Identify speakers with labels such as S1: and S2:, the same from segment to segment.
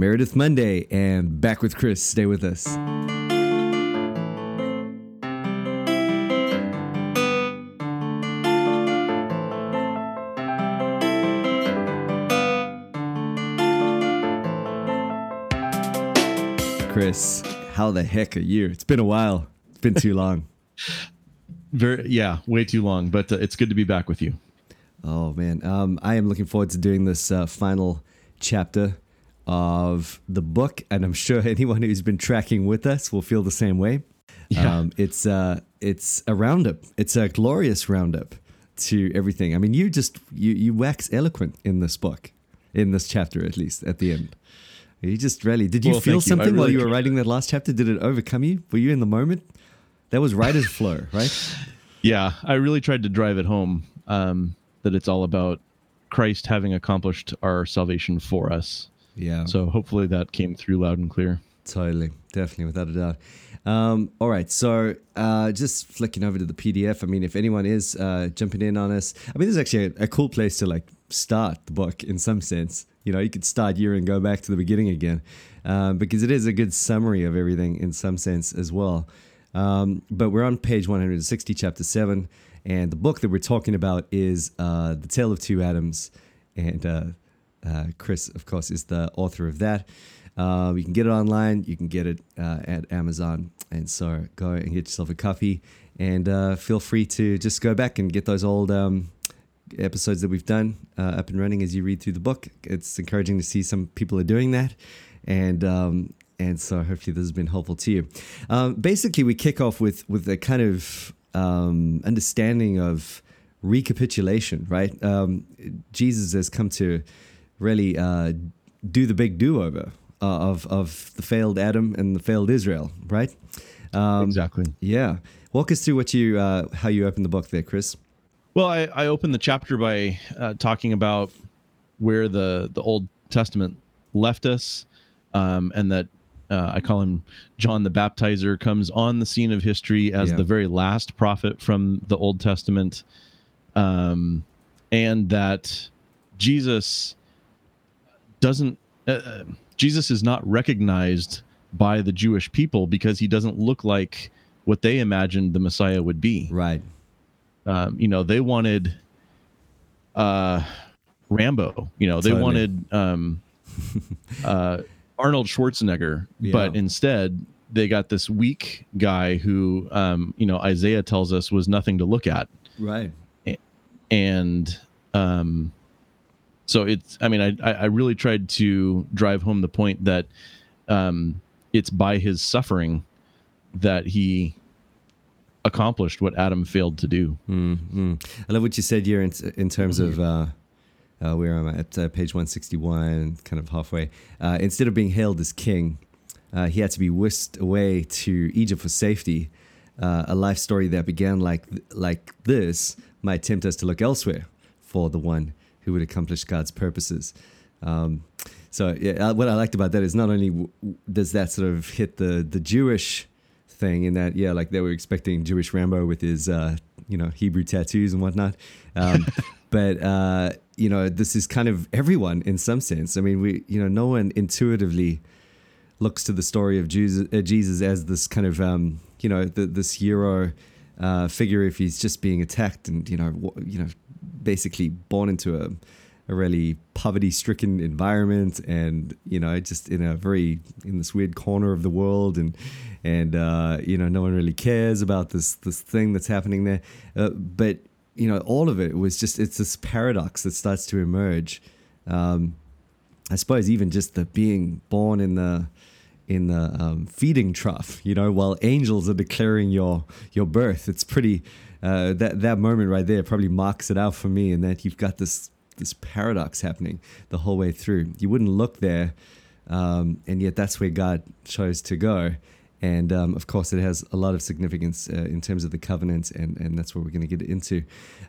S1: Meredith Monday and back with Chris. Stay with us. Chris, how the heck are you? It's been a while. It's been too long.
S2: Very, yeah, way too long, but uh, it's good to be back with you.
S1: Oh man, um, I am looking forward to doing this uh, final chapter of the book, and I'm sure anyone who's been tracking with us will feel the same way.
S2: Yeah.
S1: Um, it's uh, it's a roundup. It's a glorious roundup to everything. I mean, you just you you wax eloquent in this book, in this chapter at least at the end. You just really did you
S2: Well,
S1: feel
S2: thank you.
S1: Something while you were writing that last chapter? Did it overcome you? Were you in the moment? That was writer's flow, right?
S2: Yeah, I really tried to drive it home um, that it's all about Christ having accomplished our salvation for us.
S1: Yeah.
S2: So hopefully that came through loud and clear.
S1: Totally, definitely, without a doubt. Um, all right, so uh, just flicking over to the PDF. I mean, if anyone is uh, jumping in on us, I mean, this is actually a, a cool place to like start the book in some sense. You know, you could start here and go back to the beginning again um, because it is a good summary of everything in some sense as well. Um, but we're on page 160, chapter 7, and the book that we're talking about is uh, The Tale of Two Adams. And uh, uh, Chris, of course, is the author of that. Um, you can get it online. You can get it uh, at Amazon. And so go and get yourself a copy and uh, feel free to just go back and get those old um, episodes that we've done uh, up and running as you read through the book. It's encouraging to see some people are doing that. And um, and so hopefully this has been helpful to you. Um, basically, we kick off with with a kind of um, understanding of recapitulation, right? Um, Jesus has come to really uh, do the big do over uh, of of the failed Adam and the failed Israel, right? Um,
S2: exactly.
S1: Yeah. Walk us through what you uh, how you open the book there, Chris.
S2: Well, I, I opened the chapter by uh, talking about where the, the Old Testament left us, um, and that uh, I call him John the Baptizer comes on the scene of history as
S1: Yeah.
S2: the very last prophet from the Old Testament, um, and that Jesus doesn't. Uh, uh, Jesus is not recognized by the Jewish people because he doesn't look like what they imagined the Messiah would be
S1: Right.
S2: um, you know they wanted uh rambo you know they
S1: Totally.
S2: wanted um uh arnold schwarzenegger
S1: Yeah.
S2: but instead they got this weak guy who um you know isaiah tells us was nothing to look at
S1: Right.
S2: and um so it's i mean i i really tried to drive home the point that um it's by his suffering that he accomplished what adam failed to do
S1: Mm-hmm. I love what you said here in, in terms of uh, uh, where I'm at uh, page 161, kind of halfway. Uh, instead of being hailed as king, uh, he had to be whisked away to Egypt for safety. Uh, a life story that began like like this might tempt us to look elsewhere for the one who would accomplish God's purposes. Um, so yeah, uh, what I liked about that is not only w- does that sort of hit the the Jewish thing in that yeah like they were expecting Jewish Rambo with his uh, you know Hebrew tattoos and whatnot, um, but uh, you know this is kind of everyone in some sense. I mean we you know no one intuitively looks to the story of Jesus, uh, Jesus as this kind of um, you know the, this hero uh, figure if he's just being attacked and you know w- you know basically born into a, a really poverty-stricken environment and you know just in a very in this weird corner of the world and and uh, you know no one really cares about this this thing that's happening there uh, but you know all of it was just it's this paradox that starts to emerge um, I suppose even just the being born in the in the um, feeding trough, you know, while angels are declaring your your birth. It's pretty uh, that that moment right there probably marks it out for me, and that you've got this this paradox happening the whole way through. You wouldn't look there, um, and yet that's where God chose to go. And um, of course, it has a lot of significance uh, in terms of the covenant, and, and that's what we're going to get into.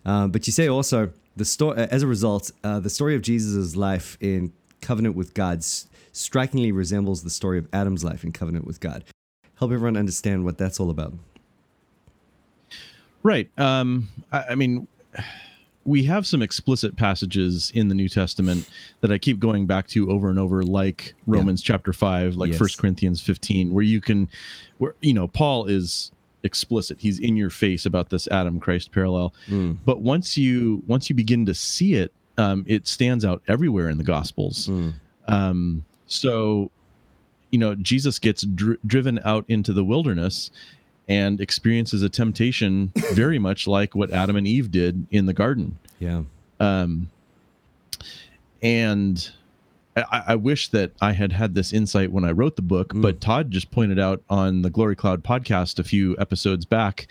S1: Um, but you say also the story, as a result, uh, the story of Jesus' life in covenant with God strikingly resembles the story of Adam's life in covenant with God. Help everyone understand what that's all about.
S2: Right. Um, I, I mean, we have some explicit passages in the New Testament that I keep going back to over and over, like Romans yeah. chapter five, like First yes. Corinthians fifteen, where you can, where you know Paul is explicit; he's in your face about this Adam Christ parallel. Mm. But once you once you begin to see it, um, it stands out everywhere in the Gospels. Mm. Um, so, you know, Jesus gets dr- driven out into the wilderness and experiences a temptation very much like what Adam and Eve did in the garden.
S1: Yeah. Um,
S2: and I, I, wish that I had had this insight when I wrote the book, mm. but Todd just pointed out on the Glory Cloud podcast a few episodes back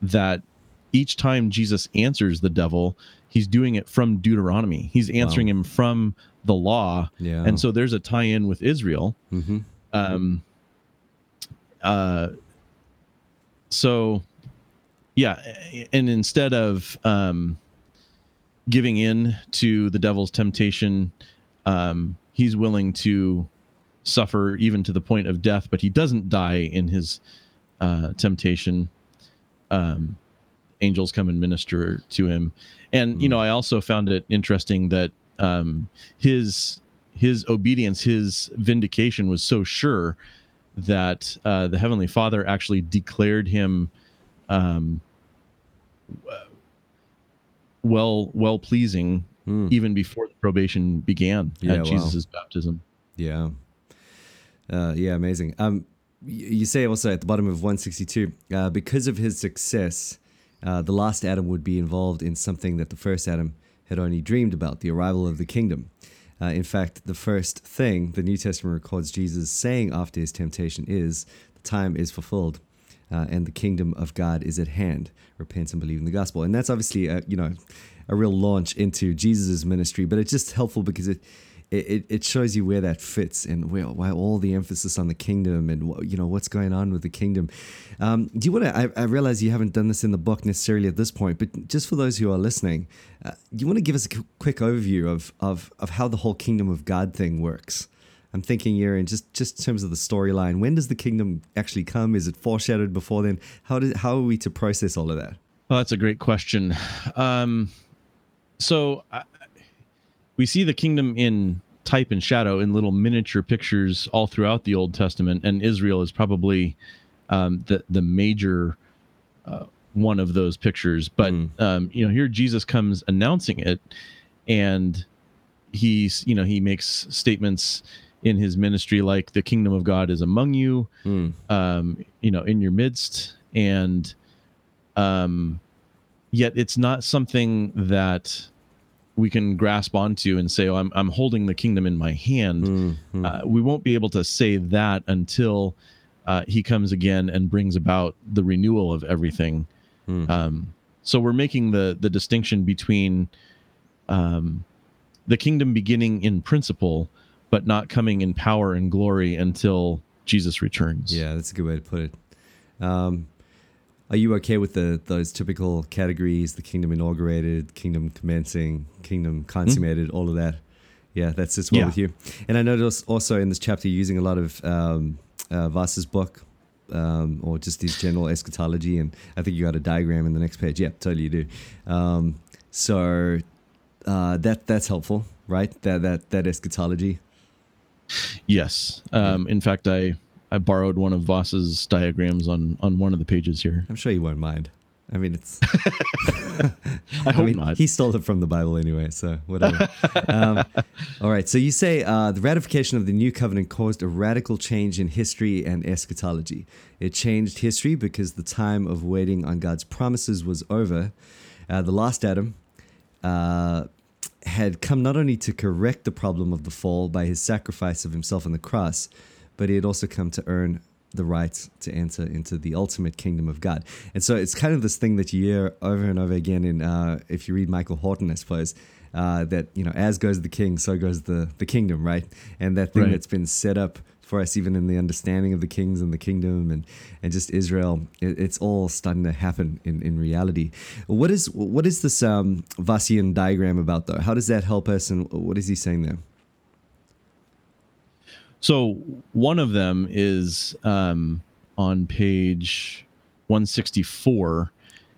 S2: that each time Jesus answers the devil, he's doing it from Deuteronomy. He's answering wow. him from the law. Yeah. And so there's a tie in with Israel. Mm-hmm. Um, uh, so yeah and instead of um, giving in to the devil's temptation um, he's willing to suffer even to the point of death but he doesn't die in his uh, temptation. Um, angels come and minister to him. And you know i also found it interesting that um, his his obedience his vindication was so sure that uh, the Heavenly Father actually declared him um, well well pleasing mm. even before the probation began yeah, at Jesus' wow. baptism.
S1: Yeah. Uh, yeah, amazing. Um, you say also at the bottom of 162, uh, because of his success, uh, the last Adam would be involved in something that the first Adam had only dreamed about the arrival of the kingdom. Uh, in fact, the first thing the New Testament records Jesus saying after his temptation is, The time is fulfilled. Uh, and the kingdom of God is at hand. Repent and believe in the gospel, and that's obviously a, you know a real launch into Jesus' ministry. But it's just helpful because it it, it shows you where that fits and where why all the emphasis on the kingdom and you know what's going on with the kingdom. Um, do you want to? I, I, realize you haven't done this in the book necessarily at this point, but just for those who are listening, uh, do you want to give us a quick overview of of of how the whole kingdom of God thing works? I'm thinking here in just just in terms of the storyline. When does the kingdom actually come? Is it foreshadowed before then? How how are we to process all of that?
S2: Well, that's a great question. Um, so we see the kingdom in type and shadow in little miniature pictures all throughout the Old Testament, and Israel is probably um, the the major uh, one of those pictures. But mm. um, you know, here Jesus comes announcing it, and he's you know he makes statements in his ministry like the kingdom of God is among you, mm. um, you know, in your midst, and um, yet it's not something that we can grasp onto and say, "Oh, I'm I'm holding the kingdom in my hand." Mm-hmm. Uh, we won't be able to say that until uh, he comes again and brings about the renewal of everything. Mm. Um, so we're making the the distinction between um, the kingdom beginning in principle, but not coming in power and glory until Jesus returns.
S1: Yeah, that's a good way to put it. Um, are you okay with the those typical categories? The kingdom inaugurated, kingdom commencing, kingdom consummated, mm-hmm. all of that. Yeah, that's just well yeah. with you. And I noticed also in this chapter using a lot of um, uh, Vos's book, um, or just his general eschatology. And I think you got a diagram in the next page. Yeah, totally you do. Um, so uh, that that's helpful, right? That that that eschatology.
S2: Yes. Um, in fact, I I borrowed one of Vos's diagrams on on one of the pages here.
S1: I'm sure you won't mind. I mean, it's.
S2: I, I hope mean, not.
S1: He stole it from the Bible anyway, so whatever. um, all right, so you say uh, the ratification of the new covenant caused a radical change in history and eschatology. It changed history because the time of waiting on God's promises was over. Uh, the last Adam uh, had come not only to correct the problem of the fall by his sacrifice of himself on the cross, but he had also come to earn the right to enter into the ultimate kingdom of God. And so it's kind of this thing that you hear over and over again in, uh, if you read Michael Horton, I suppose, uh, that, you know, as goes the king, so goes the, the kingdom, right? And that thing right. that's been set up for us, even in the understanding of the kings and the kingdom and, and just Israel, it, it's all starting to happen in, in reality. What is, what is this um, Vosian diagram about, though? How does that help us, and what is he saying there?
S2: So one of them is um, on page 164.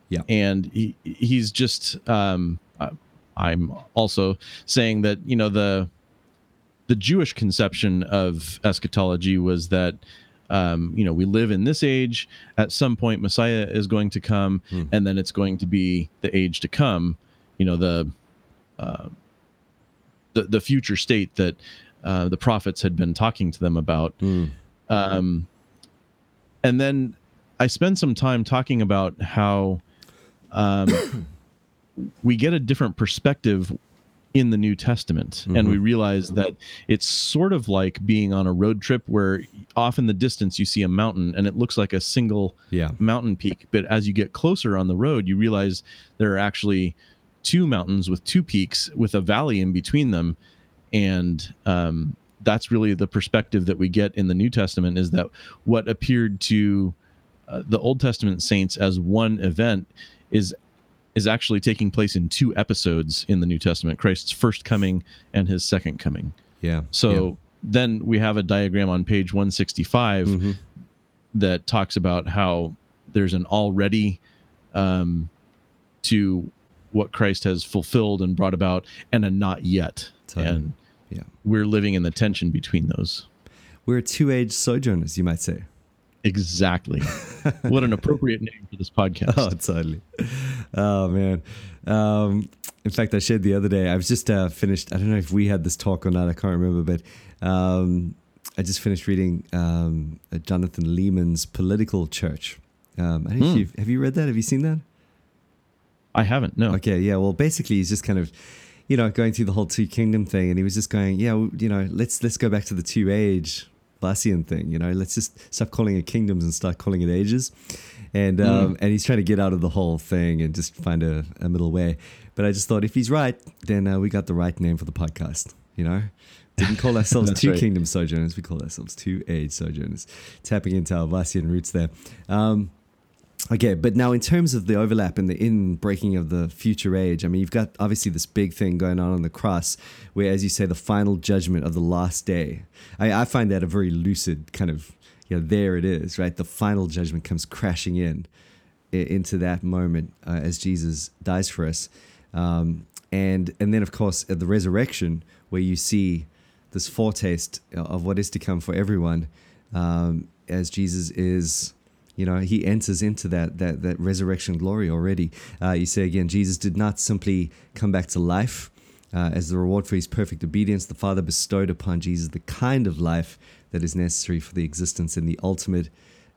S1: Yeah.
S2: And he, he's just um, I'm also saying that you know the the Jewish conception of eschatology was that um, you know we live in this age. At some point, Messiah is going to come,
S1: Hmm.
S2: and then it's going to be the age to come. You know the uh, the the future state that uh, the prophets had been talking to them about.
S1: Mm.
S2: Um, and then I spend some time talking about how um, we get a different perspective in the New Testament, and we realize that it's sort of like being on a road trip where off in the distance you see a mountain and it looks like a single
S1: Yeah.
S2: mountain peak, but as you get closer on the road, you realize there are actually two mountains with two peaks with a valley in between them, and um, that's really the perspective that we get in the New Testament. Is that what appeared to uh, the Old Testament saints as one event is is actually taking place in two episodes in the New Testament: Christ's first coming and his second coming.
S1: Yeah.
S2: So then we have a diagram on page 165
S1: Mhm.
S2: that talks about how there's an already um, to what Christ has fulfilled and brought about, and a not yet. And
S1: Yeah.
S2: we're living in the tension between those.
S1: We're two age sojourners, you might say.
S2: Exactly. what an appropriate name for this podcast.
S1: Oh, totally. Oh man. Um, in fact, I shared the other day. I was just uh, finished. I don't know if we had this talk or not. I can't remember, but um, I just finished reading um, Jonathan Leeman's Political Church. Um, I don't know if
S2: Hmm.
S1: you've, have you read that? Have you seen that?
S2: I haven't. No.
S1: Okay, yeah. Well, basically, he's just kind of, you know, going through the whole two kingdom thing, and he was just going, yeah, well, you know, let's let's go back to the two age Vosian thing. You know, let's just stop calling it kingdoms and start calling it ages. And um, and he's trying to get out of the whole thing and just find a, a middle way. But I just thought if he's right, then uh, we got the right name for the podcast. You know, didn't call ourselves two
S2: right.
S1: kingdom sojourners. We call ourselves two age sojourners, tapping into our Vosian roots there. Um, Okay, but now in terms of the overlap and the in breaking of the future age, I mean, you've got obviously this big thing going on on the cross, where, as you say, the final judgment of the last day. I, I find that a very lucid kind of, you know, there it is, right? The final judgment comes crashing in into that moment uh, as Jesus dies for us, um, and and then of course at the resurrection, where you see this foretaste of what is to come for everyone, um, as Jesus is you know he enters into that that that resurrection glory already. Uh, you say again jesus did not simply come back to life uh, as the reward for his perfect obedience. The father bestowed upon jesus the kind of life that is necessary for the existence in the ultimate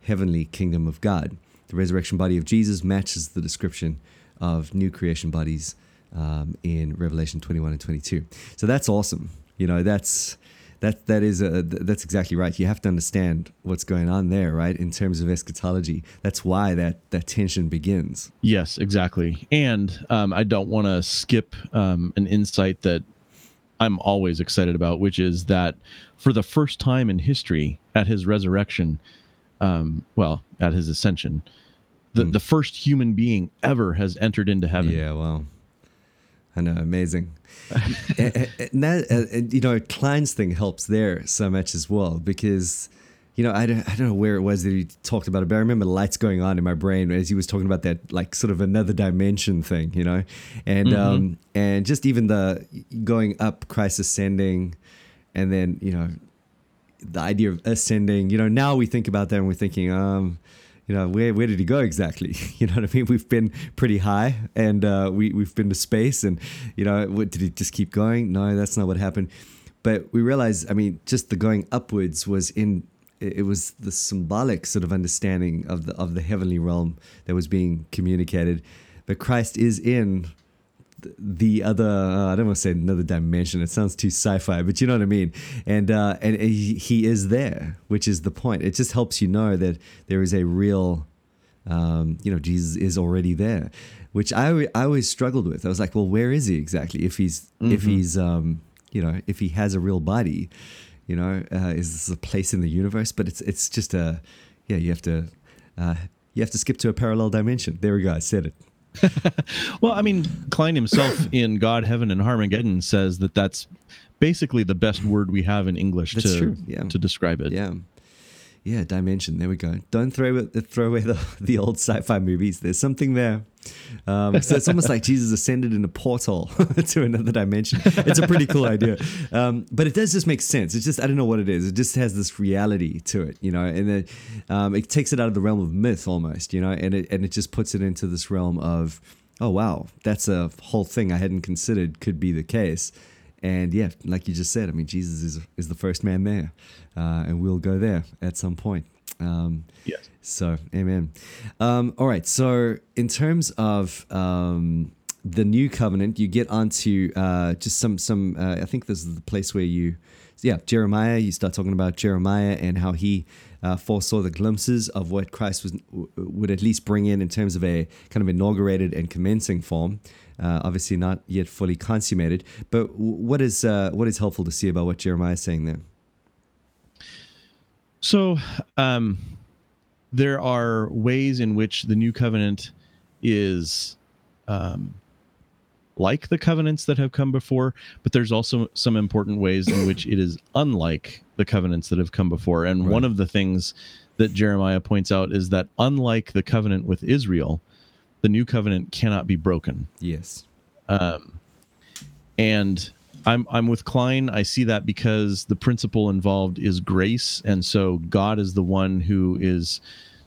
S1: heavenly kingdom of god. The resurrection body of jesus matches the description of new creation bodies um, in revelation 21 and 22 so that's awesome. You know that's that that is a, that's exactly right. You have to understand what's going on there, right? In terms of eschatology, that's why that that tension begins.
S2: Yes, exactly. And um, I don't want to skip um, an insight that I'm always excited about, which is that for the first time in history, at his resurrection, um, well, at his ascension, the,
S1: Hmm.
S2: the first human being ever has entered into heaven.
S1: Yeah, well, I know, amazing. and, and- that, and, you know, Kline's thing helps there so much as well because, you know, I don't, I don't know where it was that he talked about it, but I remember lights going on in my brain as he was talking about that, like sort of another dimension thing, you know, and mm-hmm. um, and just even the going up, Christ ascending, and then you know, the idea of ascending. You know, now we think about that and we're thinking, um, you know, where where did he go exactly? You know what I mean? We've been pretty high, and uh, we we've been to space, and you know, what, did he just keep going? No, that's not what happened. But we realized, I mean, just the going upwards was in. It was the symbolic sort of understanding of the of the heavenly realm that was being communicated, but Christ is in the other uh, I don't want to say another dimension. It sounds too sci-fi, but you know what I mean. And uh, and he, he is there, which is the point. It just helps you know that there is a real, um, you know, Jesus is already there, which I I always struggled with. I was like, well, where is he exactly? If he's if he's um, you know if he has a real body, you know, uh, is this a place in the universe? But it's it's just a yeah. You have to uh, you have to skip to a parallel dimension. There we go. I said it.
S2: Well, I mean, Kline himself in God, Heaven, and Armageddon says that that's basically the best word we have in English
S1: That's
S2: to
S1: true, yeah.
S2: to describe it.
S1: Yeah. Yeah, dimension. There we go. Don't throw throw away the, the old sci-fi movies. There's something there. Um, so it's almost like Jesus ascended in a portal to another dimension. It's a pretty cool idea, um, but it does just make sense. It's just I don't know what it is. It just has this reality to it, you know, and it, um, it takes it out of the realm of myth almost, you know, and it and it just puts it into this realm of oh wow, that's a whole thing I hadn't considered could be the case. And yeah, like you just said, I mean, Jesus is is the first man there, uh, and we'll go there at some point. Um,
S2: Yes.
S1: so, amen. Um, all right. So, in terms of um, the new covenant, you get onto uh, just some some. Uh, I think this is the place where you, yeah, Jeremiah. You start talking about Jeremiah and how he uh, foresaw the glimpses of what Christ was would at least bring in in terms of a kind of inaugurated and commencing form. Uh, obviously, not yet fully consummated. But what is uh, what is helpful to see about what Jeremiah is saying there?
S2: So, um, there are ways in which the new covenant is um, like the covenants that have come before, but there's also some important ways in which it is unlike the covenants that have come before. And
S1: Right.
S2: one of the things that Jeremiah points out is that unlike the covenant with Israel, the new covenant cannot be broken.
S1: Yes.
S2: Um, and I'm I'm with Kline. I see that because the principle involved is grace, and so God is the one who is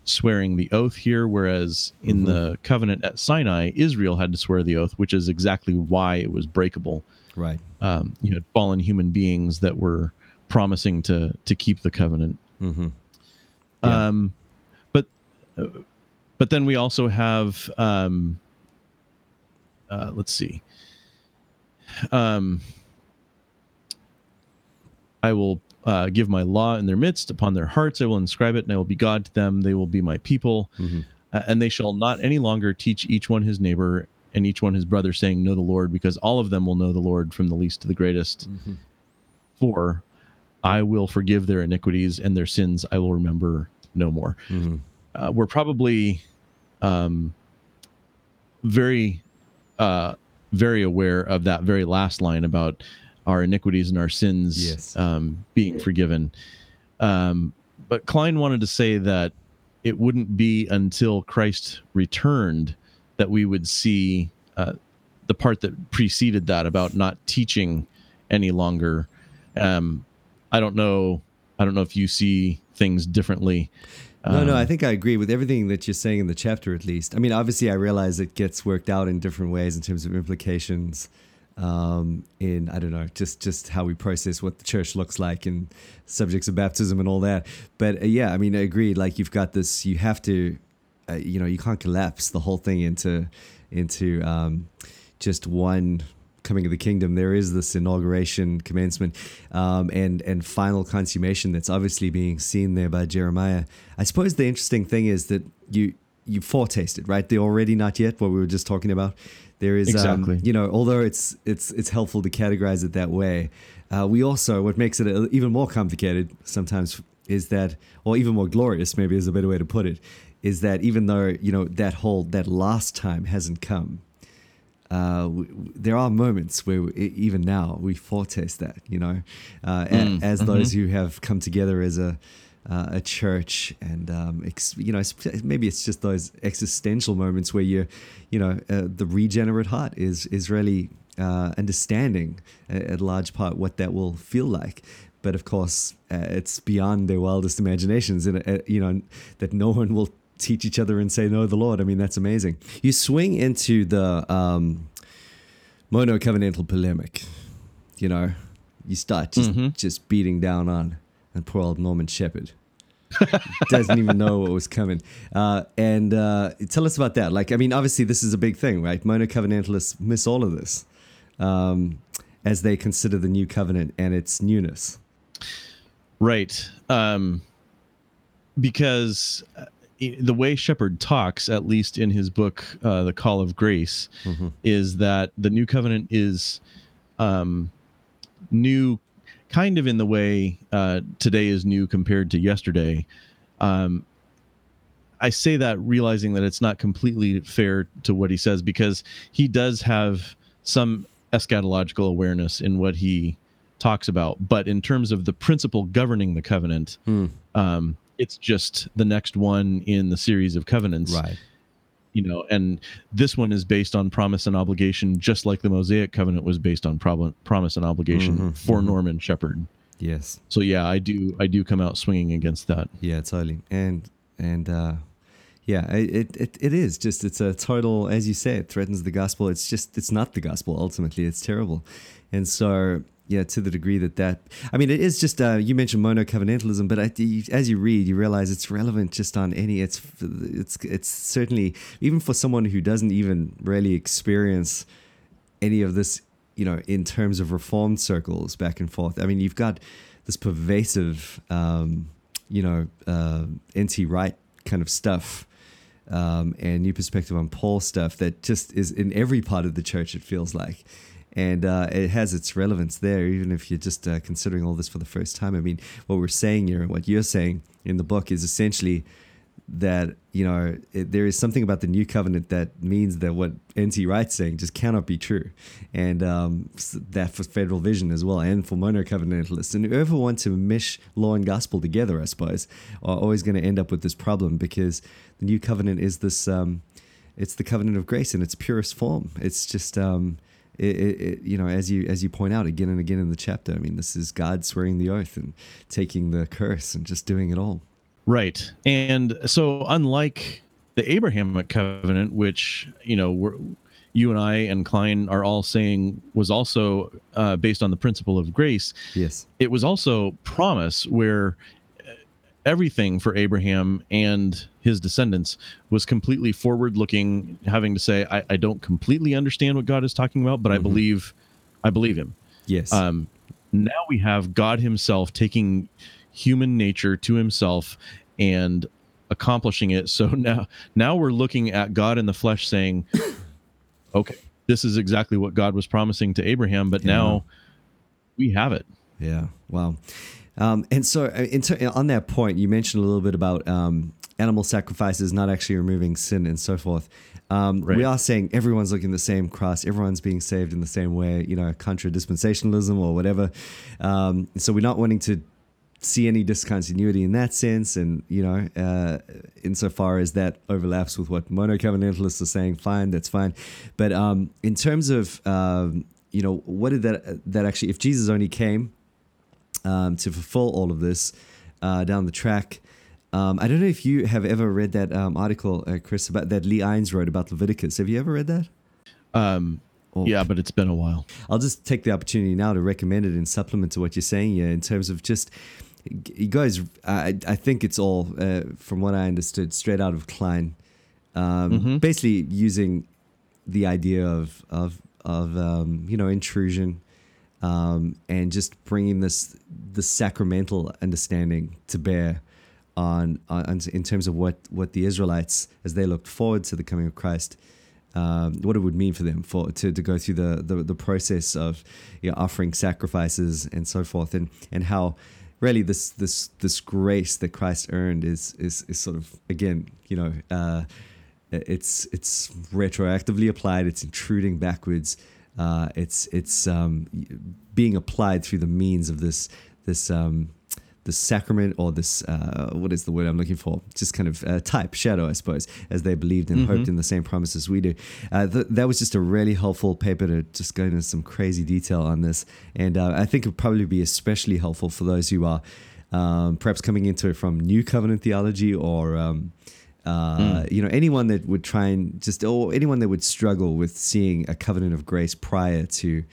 S2: swearing the oath here. Whereas in the covenant at Sinai, Israel had to swear the oath, which is exactly why it was breakable.
S1: Right.
S2: Um, you had fallen human beings that were promising to to keep the covenant.
S1: Mm-hmm. Yeah.
S2: Um, but uh, but then we also have um, uh, let's see. Um, I will uh, give my law in their midst upon their hearts. I will inscribe it, and I will be God to them. They will be my people,
S1: Mhm.
S2: uh, and they shall not any longer teach each one his neighbor and each one his brother, saying, "Know the Lord," because all of them will know the Lord from the least to the greatest.
S1: Mhm.
S2: For I will forgive their iniquities and their sins I will remember no more.
S1: Mhm.
S2: Uh, we're probably um, very, uh, very aware of that very last line about our iniquities and our sins
S1: Yes.
S2: um, being forgiven. Um, but Kline wanted to say that it wouldn't be until Christ returned that we would see uh, the part that preceded that about not teaching any longer. Um, I don't know. I don't know if you see things differently.
S1: No, no,
S2: Um,
S1: I think I agree with everything that you're saying in the chapter, at least. I mean, obviously, I realize it gets worked out in different ways in terms of implications. Um, in I don't know, just just how we process what the church looks like and subjects of baptism and all that. But uh, yeah, I mean, I agree. Like you've got this, you have to, uh, you know, you can't collapse the whole thing into into um, just one coming of the kingdom. There is this inauguration, commencement, um, and and final consummation that's obviously being seen there by Jeremiah. I suppose the interesting thing is that you you foretaste it, right? The already not yet, what we were just talking about. There is,
S2: Exactly.
S1: um, you know, although it's it's it's helpful to categorize it that way. Uh, we also what makes it even more complicated sometimes is that, or even more glorious, maybe is a better way to put it, is that even though you know that whole that last time hasn't come, uh, w- w- there are moments where we, even now we foretaste that, you know, uh, a-
S2: Mm,
S1: as those who have come together as a uh, a church, and um, ex- you know, maybe it's just those existential moments where you, you know, uh, the regenerate heart is is really uh, understanding at a large part what that will feel like. But of course, uh, it's beyond their wildest imaginations, and uh, you know that no one will teach each other and say no the lord i mean that's amazing you swing into the um mono covenantal polemic you know you start just
S2: Mhm.
S1: just beating down on and poor old norman shepherd. Doesn't even know what was coming. Uh and uh tell us about that. Like i mean obviously this is a big thing right? Mono covenantalists miss all of this um as they consider the new covenant and its newness.
S2: Right. Um, because uh, the way Shepherd talks, at least in his book, uh, The Call of Grace,
S1: Mhm.
S2: is that the new covenant is um, new, kind of in the way uh, today is new compared to yesterday. Um, I say that realizing that it's not completely fair to what he says because he does have some eschatological awareness in what he talks about. But in terms of the principle governing the covenant,
S1: Hmm.
S2: um, it's just the next one in the series of covenants
S1: Right.
S2: You know and this one is based on promise and obligation just like the mosaic covenant was based on promise and obligation
S1: Mhm,
S2: for
S1: mhm.
S2: norman shepherd
S1: Yes.
S2: so yeah i do i do come out swinging against that
S1: Yeah, totally. And and uh, yeah, it, it it is just it's a total as you say it threatens the gospel. It's just it's not the gospel ultimately. It's terrible, and so yeah, to the degree that that I mean, it is just uh, you mentioned mono covenantalism, but I, as you read, you realize it's relevant just on any. It's it's it's certainly even for someone who doesn't even really experience any of this, you know, in terms of reformed circles back and forth. I mean, you've got this pervasive, um, you know, uh, NT Wright kind of stuff um, and new perspective on Paul stuff that just is in every part of the church, it feels like. And uh, it has its relevance there, even if you're just uh, considering all this for the first time. I mean, what we're saying here, what you're saying in the book is essentially that you know it, there is something about the new covenant that means that what NT Wright's saying just cannot be true, and um, that for federal vision as well, and for mono covenantalists, and whoever wants to mesh law and gospel together, I suppose, are always going to end up with this problem because the new covenant is this, um, it's the covenant of grace in its purest form. It's just. Um, it, it, it, you know, as you as you point out again and again in the chapter, I mean, this is God swearing the oath and taking the curse and just doing it all.
S2: Right. And so, unlike the Abrahamic covenant, which, you know, we're, you and I and Kline are all saying was also uh, based on the principle of grace,
S1: Yes.
S2: it was also promise where everything for Abraham and his descendants was completely forward looking, having to say, I, I don't completely understand what God is talking about, but I
S1: Mhm.
S2: believe, I believe him.
S1: Yes.
S2: Um, now we have God Himself taking human nature to Himself and accomplishing it. So now, now we're looking at God in the flesh, saying, "Okay, this is exactly what God was promising to Abraham, but
S1: Yeah.
S2: now we have it."
S1: Yeah. Wow. Um, and so, uh, in ter- on that point, you mentioned a little bit about um, animal sacrifices not actually removing sin and so forth. Um, We are saying everyone's looking the same cross, everyone's being saved in the same way, you know, contra dispensationalism or whatever. Um, so we're not wanting to see any discontinuity in that sense, and you know, uh, insofar as that overlaps with what mono covenantalists are saying, fine, that's fine. But um, in terms of um, you know, what did that that actually? If Jesus only came um, to fulfill all of this uh, down the track. Um, I don't know if you have ever read that um, article, uh, Chris, about that Lee Irons wrote about Leviticus. Have you ever read that?
S2: Um,
S1: Or-
S2: yeah, but it's been a while.
S1: I'll just take the opportunity now to recommend it in supplement to what you're saying here in terms of just you guys. I I think it's all uh, from what I understood straight out of Kline, um,
S2: Mhm.
S1: basically using the idea of of of um, you know intrusion um, and just bringing this the sacramental understanding to bear on, on in terms of what what the Israelites as they looked forward to the coming of Christ um, what it would mean for them for to, to go through the, the, the process of you know, offering sacrifices and so forth, and and how really this this this grace that Christ earned is is is sort of again you know uh, it's it's retroactively applied, it's intruding backwards, uh, it's it's um, being applied through the means of this this um, this sacrament or this uh, what is the word I'm looking for? Just kind of uh, type shadow, I suppose, as they believed and hoped in the same promises we do. Uh, th- that was just a really helpful paper to just go into some crazy detail on this, and uh, I think it would probably be especially helpful for those who are um, perhaps coming into it from New Covenant theology or. Um, uh, You know, anyone that would try and just, or anyone that would struggle with seeing a covenant of grace prior to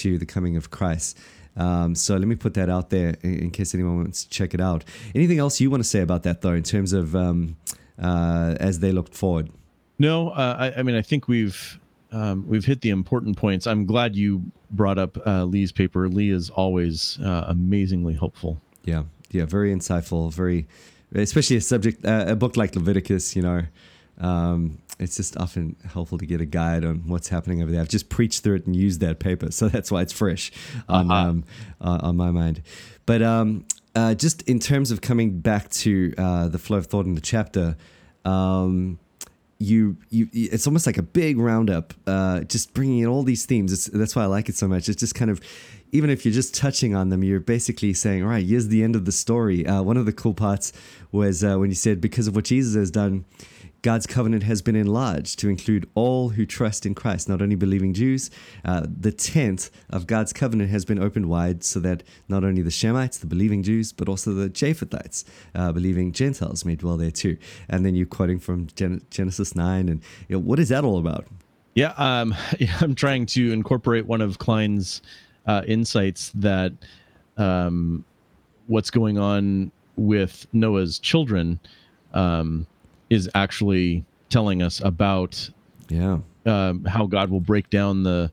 S1: to the coming of Christ. Um, so let me put that out there in, in case anyone wants to check it out. Anything else you want to say about that, though, in terms of um, uh, as they looked forward?
S2: No, uh, I, I mean I think we've um, we've hit the important points. I'm glad you brought up uh, Lee's paper. Lee is always uh, amazingly helpful.
S1: Yeah, yeah, very insightful, very, especially a subject, uh, a book like Leviticus. You know, um, it's just often helpful to get a guide on what's happening over there. I've just preached through it and used that paper, so that's why it's fresh on
S2: Uh-huh.
S1: um, uh, on my mind. But um, uh, just in terms of coming back to uh, the flow of thought in the chapter. Um, you, you, it's almost like a big roundup, uh, just bringing in all these themes. It's, that's why I like it so much. It's just kind of, even if you're just touching on them, you're basically saying, all right, here's the end of the story. Uh, one of the cool parts was uh, when you said, because of what Jesus has done, God's covenant has been enlarged to include all who trust in Christ, not only believing Jews. Uh, the tent of God's covenant has been opened wide so that not only the Shemites, the believing Jews, but also the Japhethites, uh, believing Gentiles, may dwell there too. And then you're quoting from Gen- Genesis 9. And you know, what is that all about?
S2: Yeah, um, I'm trying to incorporate one of Kline's uh, insights that um, what's going on with Noah's children. Um, is actually telling us about
S1: yeah
S2: um, how God will break down the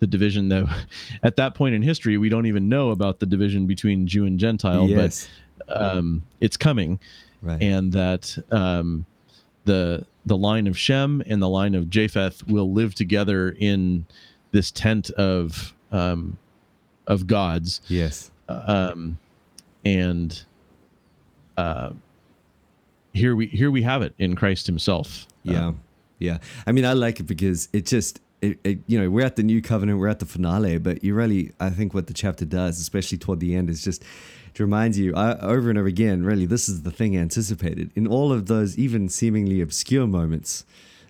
S2: the division that at that point in history we don't even know about the division between Jew and Gentile, yes. but um, it's coming, right. and that um, the the line of Shem and the line of Japheth will live together in this tent of um, of gods.
S1: Yes,
S2: um, and uh, here we here we have it in Christ Himself.
S1: Yeah, yeah. I mean, I like it because it just it, it, you know we're at the new covenant, we're at the finale, but you really I think what the chapter does, especially toward the end, is just it reminds you uh, over and over again. Really, this is the thing anticipated in all of those even seemingly obscure moments.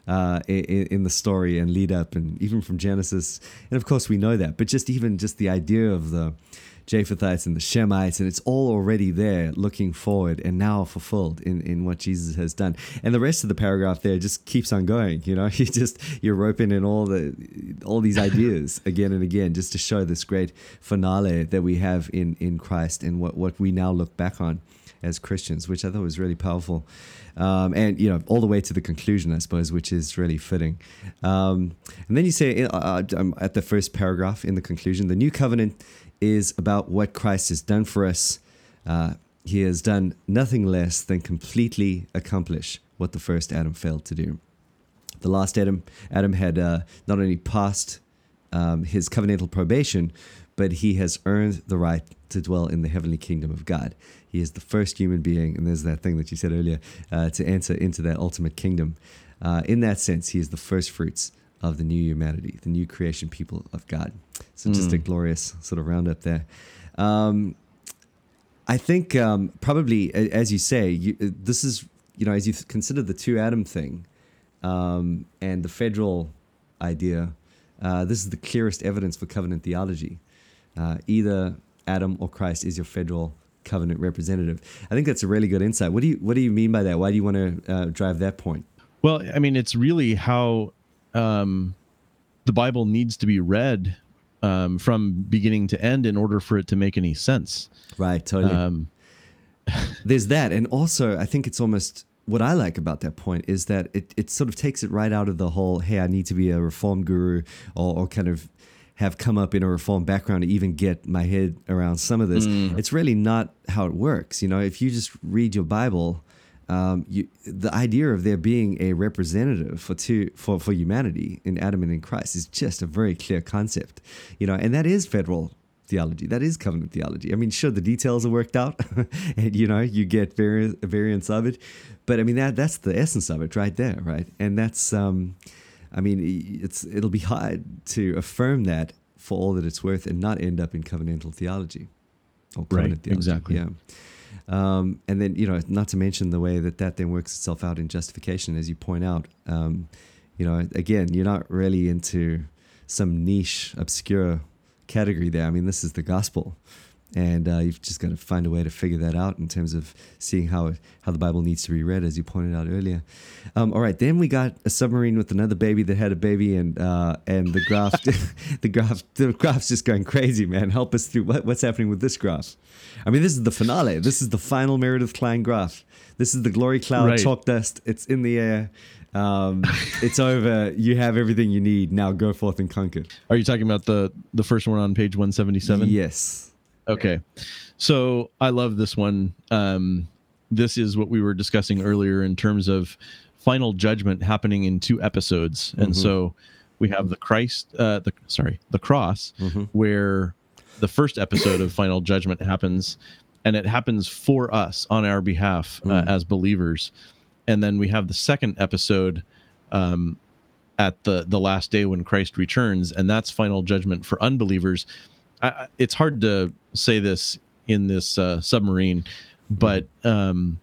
S1: Uh, in, in, the story and lead up, and even from Genesis, and of course we know that, but just even just the idea of the Japhethites and the Shemites, and it's all already there looking forward and now fulfilled in, in what Jesus has done. And the rest of the paragraph there just keeps on going. You know, you just you're roping in all the all these ideas again and again just to show this great finale that we have in in Christ and what, what we now look back on as Christians, which I thought was really powerful. Um, and you know all the way to the conclusion, I suppose, which is really fitting. Um, and then you say uh, uh um, at the first paragraph in the conclusion, the new covenant is about what Christ has done for us. Uh, he has done nothing less than completely accomplish what the first Adam failed to do. The last Adam, Adam had uh, not only passed um, his covenantal probation, but he has earned the right to dwell in the heavenly kingdom of God. He is the first human being, and there's that thing that you said earlier, uh, to enter into that ultimate kingdom. Uh, in that sense, he is the first fruits of the new humanity, the new creation people of God. So just mm. a glorious sort of roundup there. Um, I think um, probably, as you say, you, uh, this is you know as you consider the two Adam thing um, and the federal idea, uh, this is the clearest evidence for covenant theology. Uh, either Adam or Christ is your federal covenant representative. I think that's a really good insight. What do you what do you mean by that? Why do you want to uh, drive that point?
S2: Well, I mean, it's really how um, the Bible needs to be read um, from beginning to end in order for it to make any sense.
S1: Right, totally. Um, There's that, and also I think it's almost what I like about that point is that it, it sort of takes it right out of the whole hey I need to be a reform guru or, or kind of have come up in a reform background to even get my head around some of this. Mm. It's really not how it works. You know, if you just read your Bible um, you, the idea of there being a representative for two for, for humanity in Adam and in Christ is just a very clear concept, you know, and that is federal theology. That is covenant theology. I mean, sure, the details are worked out, and you know, you get vari- variants of it, but I mean that that's the essence of it right there, right? And that's, um, I mean, it's it'll be hard to affirm that for all that it's worth and not end up in covenantal theology
S2: or covenant right, theology. Exactly.
S1: Yeah. Um, and then, you know, not to mention the way that that then works itself out in justification, as you point out. Um, you know, again, you're not really into some niche, obscure category there. I mean, this is the gospel and uh, you've just got to find a way to figure that out in terms of seeing how how the Bible needs to be read, as you pointed out earlier. Um, all right, then we got a submarine with another baby that had a baby, and uh, and the graph, the graph, the graph's just going crazy, man. Help us through what, what's happening with this graph. I mean, this is the finale. This is the final Meredith Kline graph. This is the glory cloud, right. chalk dust. It's in the air. Um, it's over. You have everything you need. Now go forth and conquer.
S2: Are you talking about the the first one on page one seventy seven?
S1: Yes.
S2: Okay. So I love this one. Um, this is what we were discussing earlier in terms of final judgment happening in two episodes. Mm-hmm. And so we have the Christ, uh, the sorry, the cross, mm-hmm. where the first episode of final judgment happens, and it happens for us on our behalf uh, mm. as believers. And then we have the second episode um, at the the last day when Christ returns, and that's final judgment for unbelievers I, it's hard to say this in this uh, submarine, but um,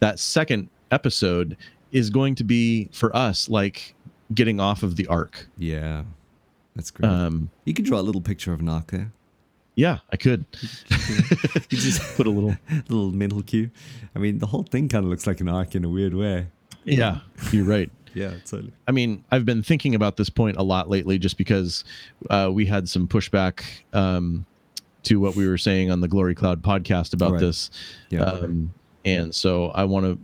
S2: that second episode is going to be for us like getting off of the ark.
S1: Yeah, that's great.
S2: Um,
S1: you could draw a little picture of arc there.
S2: yeah, I could
S1: You just
S2: put a little.
S1: little mental cue. I mean, the whole thing kind of looks like an arc in a weird way.
S2: Yeah, you're right.
S1: Yeah, totally.
S2: I mean, I've been thinking about this point a lot lately, just because uh, we had some pushback um, to what we were saying on the Glory Cloud podcast about
S1: Right.
S2: this,
S1: Yeah.
S2: um, and so I want to,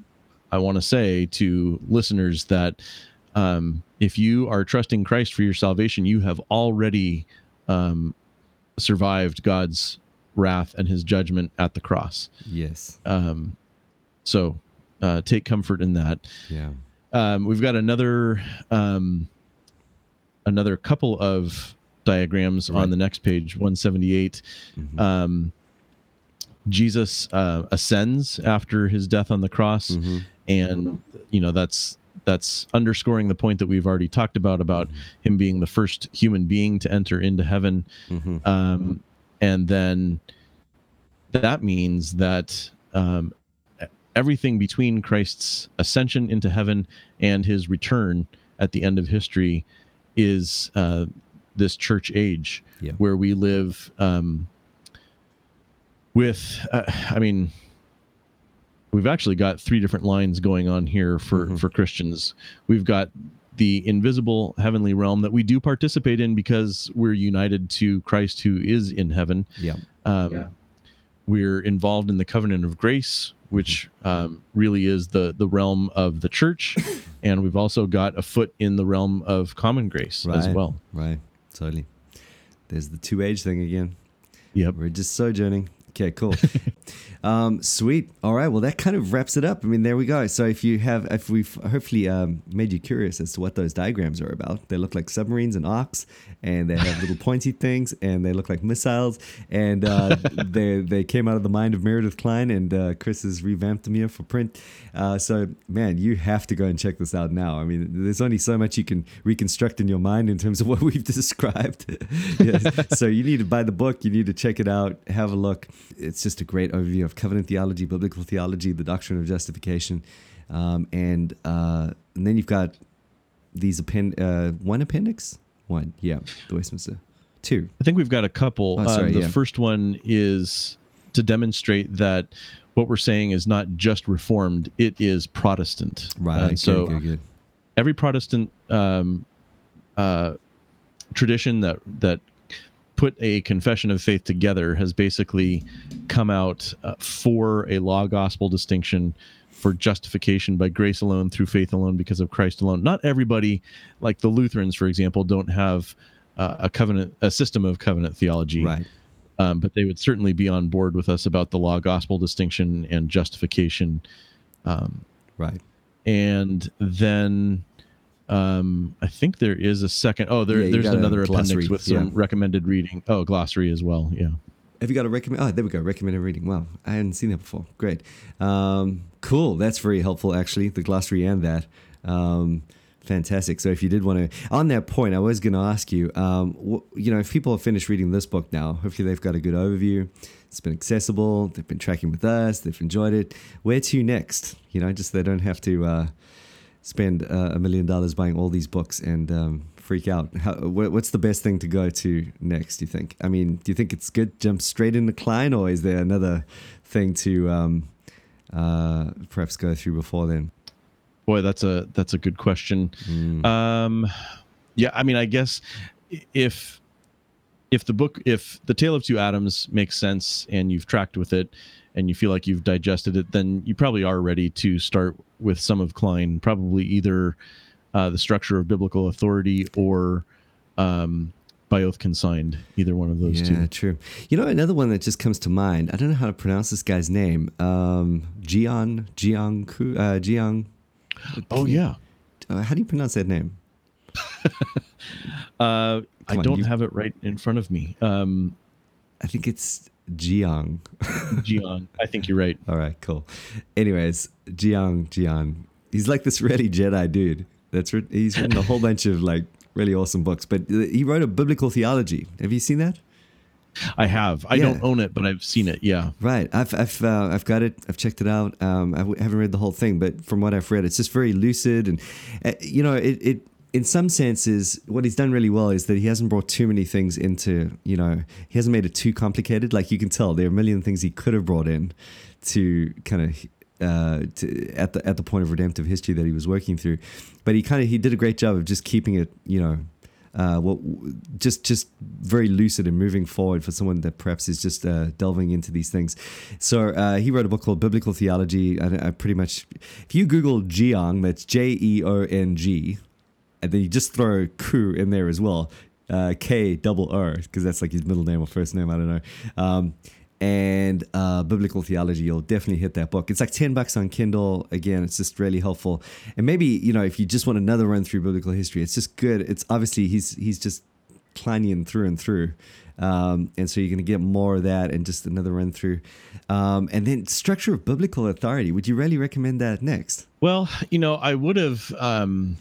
S2: I want to say to listeners that um, if you are trusting Christ for your salvation, you have already um, survived God's wrath and His judgment at the cross.
S1: yes.
S2: Um, so uh, take comfort in that
S1: Yeah.
S2: Um, we've got another um, another couple of diagrams
S1: Right.
S2: on the next page 178
S1: Mhm.
S2: um, jesus uh, ascends after his death on the cross
S1: Mhm.
S2: and you know that's that's underscoring the point that we've already talked about about him being the first human being to enter into heaven
S1: Mhm.
S2: um, and then that means that um, everything between Christ's ascension into heaven and his return at the end of history is uh, this church age
S1: Yeah.
S2: where we live um, with, uh, I mean, we've actually got three different lines going on here for,
S1: Mhm.
S2: for Christians. We've got the invisible heavenly realm that we do participate in because we're united to Christ who is in heaven.
S1: Yeah.
S2: Um,
S3: Yeah.
S2: We're involved in the covenant of grace, which um, really is the the realm of the church, and we've also got a foot in the realm of common grace as well.
S1: Right. Totally. There's the two age thing again.
S2: Yep.
S1: We're just sojourning. Okay, cool. um, sweet. All right. Well, that kind of wraps it up. I mean, there we go. So if you have, if we've hopefully um, made you curious as to what those diagrams are about, they look like submarines and arcs, and they have little pointy things, and they look like missiles, and uh, they they came out of the mind of Meredith Kline, and uh, Chris has revamped them here for print. Uh, so man, you have to go and check this out now. I mean, there's only so much you can reconstruct in your mind in terms of what we've described. yes. So you need to buy the book. You need to check it out. Have a look. It's just a great overview of covenant theology, biblical theology, the doctrine of justification, um, and uh, and then you've got these append uh, one appendix, one yeah, the Westminster, two.
S2: I think we've got a couple.
S1: Oh,
S2: Um,
S1: sorry,
S2: the
S1: yeah.
S2: first one is to demonstrate that what we're saying is not just Reformed; it is Protestant.
S1: Right. Good,
S2: so
S1: good, good.
S2: every Protestant um, uh, tradition that that put a confession of faith together has basically come out uh, for a law gospel distinction for justification by grace alone through faith alone because of Christ alone. Not everybody, like the Lutherans, for example, don't have uh, a covenant, a system of covenant theology
S1: Right.
S2: um, but they would certainly be on board with us about the law gospel distinction and justification. Um,
S1: Right.
S2: and then um, I think there is a second. Oh, there,
S1: Yeah,
S2: there's another
S1: glossary,
S2: appendix with some
S1: yeah.
S2: recommended reading. Oh, glossary as well. Yeah.
S1: Have you got a recommend? Oh, there we go. Recommended reading. Wow, I hadn't seen that before. Great. Um, cool. That's very helpful, actually. The glossary and that. Um, fantastic. So, if you did want to, on that point, I was going to ask you. Um, wh- you know, if people have finished reading this book now, hopefully they've got a good overview. It's been accessible. They've been tracking with us. They've enjoyed it. Where to next? You know, just they don't have to. Uh, spend uh, a million dollars buying all these books and um, freak out. How, wh- what's the best thing to go to next? Do you think? I mean, do you think it's good jump straight into Kline, or is there another thing to um, uh, perhaps go through before then?
S2: Boy, that's a that's a good question.
S1: Mm.
S2: Um, yeah, I mean, I guess if if the book, if the Tale of Two Adams makes sense and you've tracked with it and you feel like you've digested it, then you probably are ready to start with some of Kline. Probably either uh, the structure of biblical authority or um, by oath consigned. Either one of those
S1: yeah,
S2: two.
S1: true. You know, another one that just comes to mind. I don't know how to pronounce this guy's name. Um, Jian Jiang uh, Jiang.
S2: Oh yeah.
S1: Uh, how do you pronounce that name?
S2: Uh, I
S1: on,
S2: don't
S1: you-
S2: have it right in front of me. Um,
S1: I think it's Jiang.
S2: Jiang. I think you're right.
S1: All right, cool. Anyways, Jiang Jiang. he's like this really Jedi dude. That's he's written a whole bunch of like really awesome books. But he wrote a biblical theology. Have you seen that?
S2: I have. I
S1: Yeah.
S2: don't own it, but I've seen it. Yeah.
S1: Right. I've I've uh, I've got it. I've checked it out. Um, I w- haven't read the whole thing, but from what I've read, it's just very lucid, and uh, you know, it, it in some senses, what he's done really well is that he hasn't brought too many things into. You know, he hasn't made it too complicated. Like you can tell, there are a million things he could have brought in to kind of. Uh, to, at the at the point of redemptive history that he was working through, but he kind of he did a great job of just keeping it, you know, uh, what just just very lucid and moving forward for someone that perhaps is just uh, delving into these things. So uh, he wrote a book called Biblical Theology. I, I pretty much, if you Google Jeong, that's J E O N G, and then you just throw Ku in there as well, uh, K double O, because that's like his middle name or first name. I don't know. Um, and uh, biblical theology, you'll definitely hit that book. It's like 10 bucks on Kindle. Again, it's just really helpful. And maybe, you know, if you just want another run through biblical history, it's just good. It's obviously he's he's just Kleinian through and through. Um, and so you're going to get more of that and just another run through. Um, and then structure of biblical authority. Would you really recommend that next?
S2: Well, you know, I would have um,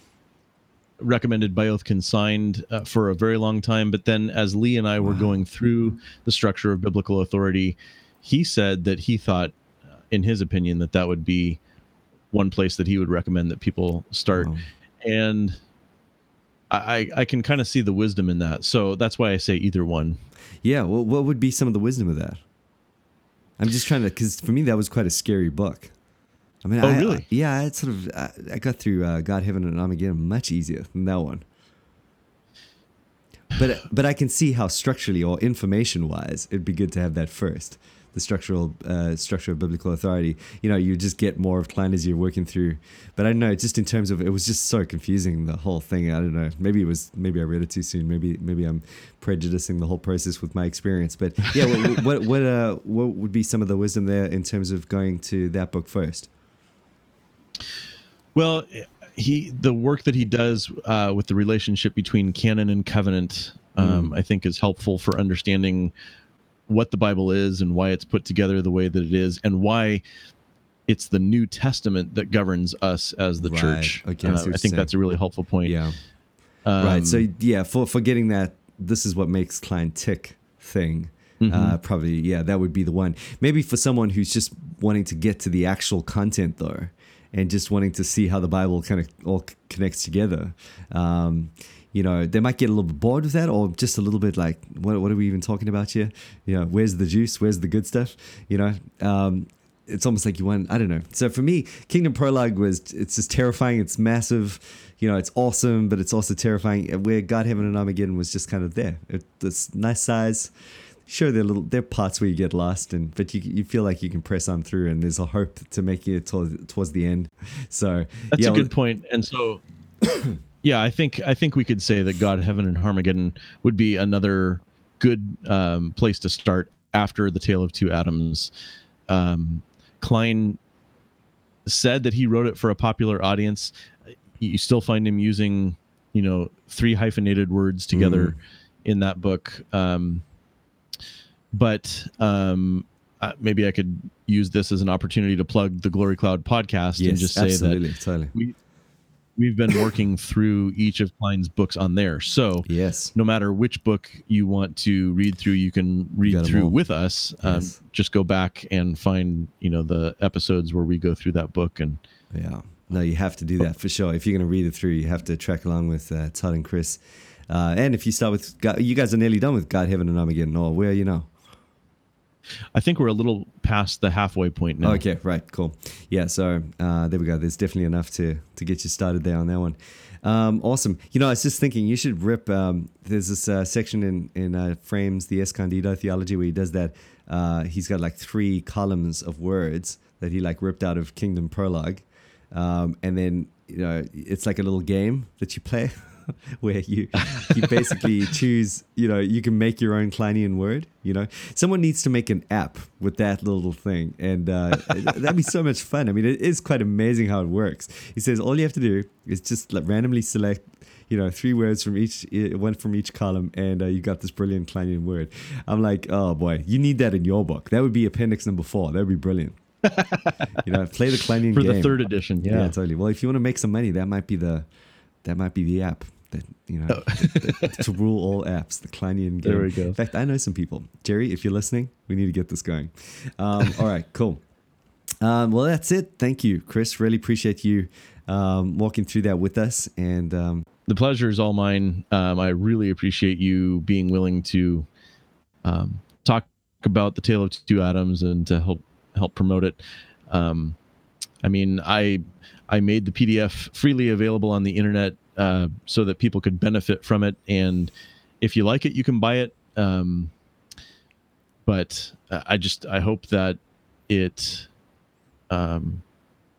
S2: recommended by oath consigned uh, for a very long time, but then as Lee and I were going through the structure of biblical authority, he said that he thought, uh, in his opinion, that that would be one place that he would recommend that people start.
S1: Wow.
S2: And I, I can kind of see the wisdom in that. So that's why I say either one.
S1: Yeah. Well, what would be some of the wisdom of that? I'm just trying to, because for me, that was quite a scary book. I mean,
S2: Oh,
S1: I,
S2: really?
S1: yeah, I sort of, I, I got through uh, God, Heaven, and Armageddon much easier than that one. But but I can see how structurally or information wise, it'd be good to have that first. The structural uh, structure of biblical authority. You know, you just get more of Kline as you're working through. But I don't know, just in terms of it was just so confusing the whole thing. I don't know. Maybe it was maybe I read it too soon. Maybe maybe I'm prejudicing the whole process with my experience. But yeah, what what what, uh, what would be some of the wisdom there in terms of going to that book first?
S2: Well, he the work that he does uh, with the relationship between canon and covenant, um, I think, is helpful for understanding what the Bible is and why it's put together the way that it is, and why it's the New Testament that governs us as the
S1: Right.
S2: church.
S1: Okay, I
S2: Uh, I think that's a really helpful point.
S1: Yeah.
S2: Um,
S1: right. So yeah, for for getting that, this is what makes Kline tick thing.
S2: Mm-hmm.
S1: Uh, probably yeah, that would be the one. Maybe for someone who's just wanting to get to the actual content though, and just wanting to see how the Bible kind of all connects together. Um, you know, they might get a little bit bored with that, or just a little bit like, what, what are we even talking about here? You know, where's the juice? Where's the good stuff? You know, um, it's almost like you want i don't know so for me kingdom prologue was it's just terrifying it's massive you know it's awesome but it's also terrifying where god heaven and armageddon was just kind of there it, it's nice size sure there are little there are parts where you get lost and but you, you feel like you can press on through and there's a hope to making it towards, towards the end so
S2: That's
S1: yeah
S2: a good point. And so, yeah, I think I think we could say that God, Heaven, and Armageddon would be another good um, place to start after the Tale of Two Adams. Um, Kline said that he wrote it for a popular audience. You still find him using, you know, three hyphenated words together in that book. Um, but um, uh, maybe I could use this as an opportunity to plug the Glory Cloud podcast and just say that
S1: totally
S2: we we've been working through each of Kline's books on there. So
S1: yes
S2: no matter which book you want to read through, you can read
S1: 'em
S2: through with us. Um,
S1: Yes.
S2: Just go back and find you know the episodes where we go through that book and
S1: Yeah. No, you have to do that for sure. If you're going to read it through, you have to track along with uh, Todd and Chris. Uh, and if you start with, God, you guys are nearly done with God, Heaven, and Armageddon. Or where you now?
S2: I think we're a little past the halfway point now.
S1: Okay, right, cool. Yeah, so uh, there we go. There's definitely enough to to get you started there on that one. Um, awesome. You know, I was just thinking you should rip. Um, there's this uh, section in in uh, Frame's the Escondido theology where he does that. Uh, he's got like three columns of words that he like ripped out of Kingdom Prologue, um, and then you know it's like a little game that you play. where you you basically choose you know you can make your own Kleinian word you know someone needs to make an app with that little thing and uh, that'd be so much fun I mean it is quite amazing how it works he says all you have to do is just like randomly select you know three words from each one from each column and uh, you got this brilliant Kleinian word I'm like oh boy you need that in your book that would be appendix number four that would be brilliant you know play the Kleinian
S2: For
S1: game
S2: the third edition,
S1: yeah.
S2: yeah.
S1: totally. Well, if you want to make some money, that might be the that might be the app. That you know to rule all apps, the Kleinian game.
S2: There we go.
S1: In fact, I know some people. Jerry, if you're listening, we need to get this going. Um, all right, cool. Um, well, that's it. Thank you, Chris. Really appreciate you um, walking through that with us. And um,
S2: the pleasure is all mine. Um, I really appreciate you being willing to um, talk about the Tale of Two Adams and to help help promote it. Um, I mean, I I made the PDF freely available on the internet uh, so that people could benefit from it. And if you like it, you can buy it. Um, but I just I hope that it um,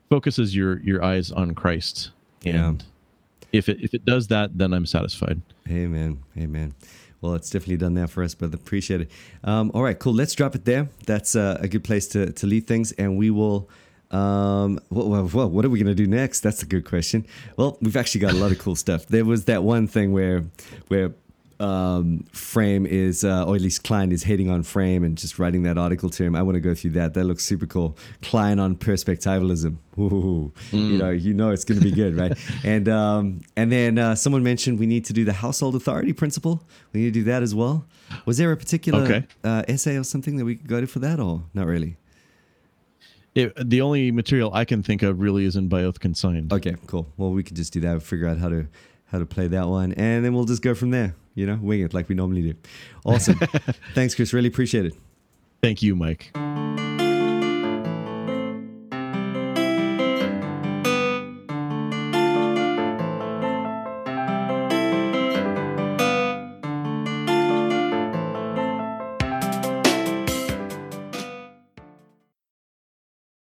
S2: focuses your your eyes on Christ. And yeah. if it if it does that, then I'm satisfied.
S1: Amen. Amen. Well, it's definitely done that for us, but appreciate it. Um, all right, cool. Let's drop it there. That's uh, a good place to, to leave things, and we will um, well, well, what are we going to do next? That's a good question. Well, we've actually got a lot of cool stuff. There was that one thing where, where um, Frame is, uh, or at least Kline is hating on Frame and just writing that article to him. I want to go through that. That looks super cool. Kline on perspectivalism. Ooh, mm. You know, you know it's going to be good, right? and um, and then uh, someone mentioned we need to do the household authority principle. We need to do that as well. Was there a particular okay. uh, essay or something that we could go to for that, or not really?
S2: It, the only material I can think of really is in by oath consigned.
S1: Okay, cool. Well, we could just do that. Figure out how to how to play that one, and then we'll just go from there. You know, wing it like we normally do. Awesome. Thanks, Chris. Really appreciate it.
S2: Thank you, Mike.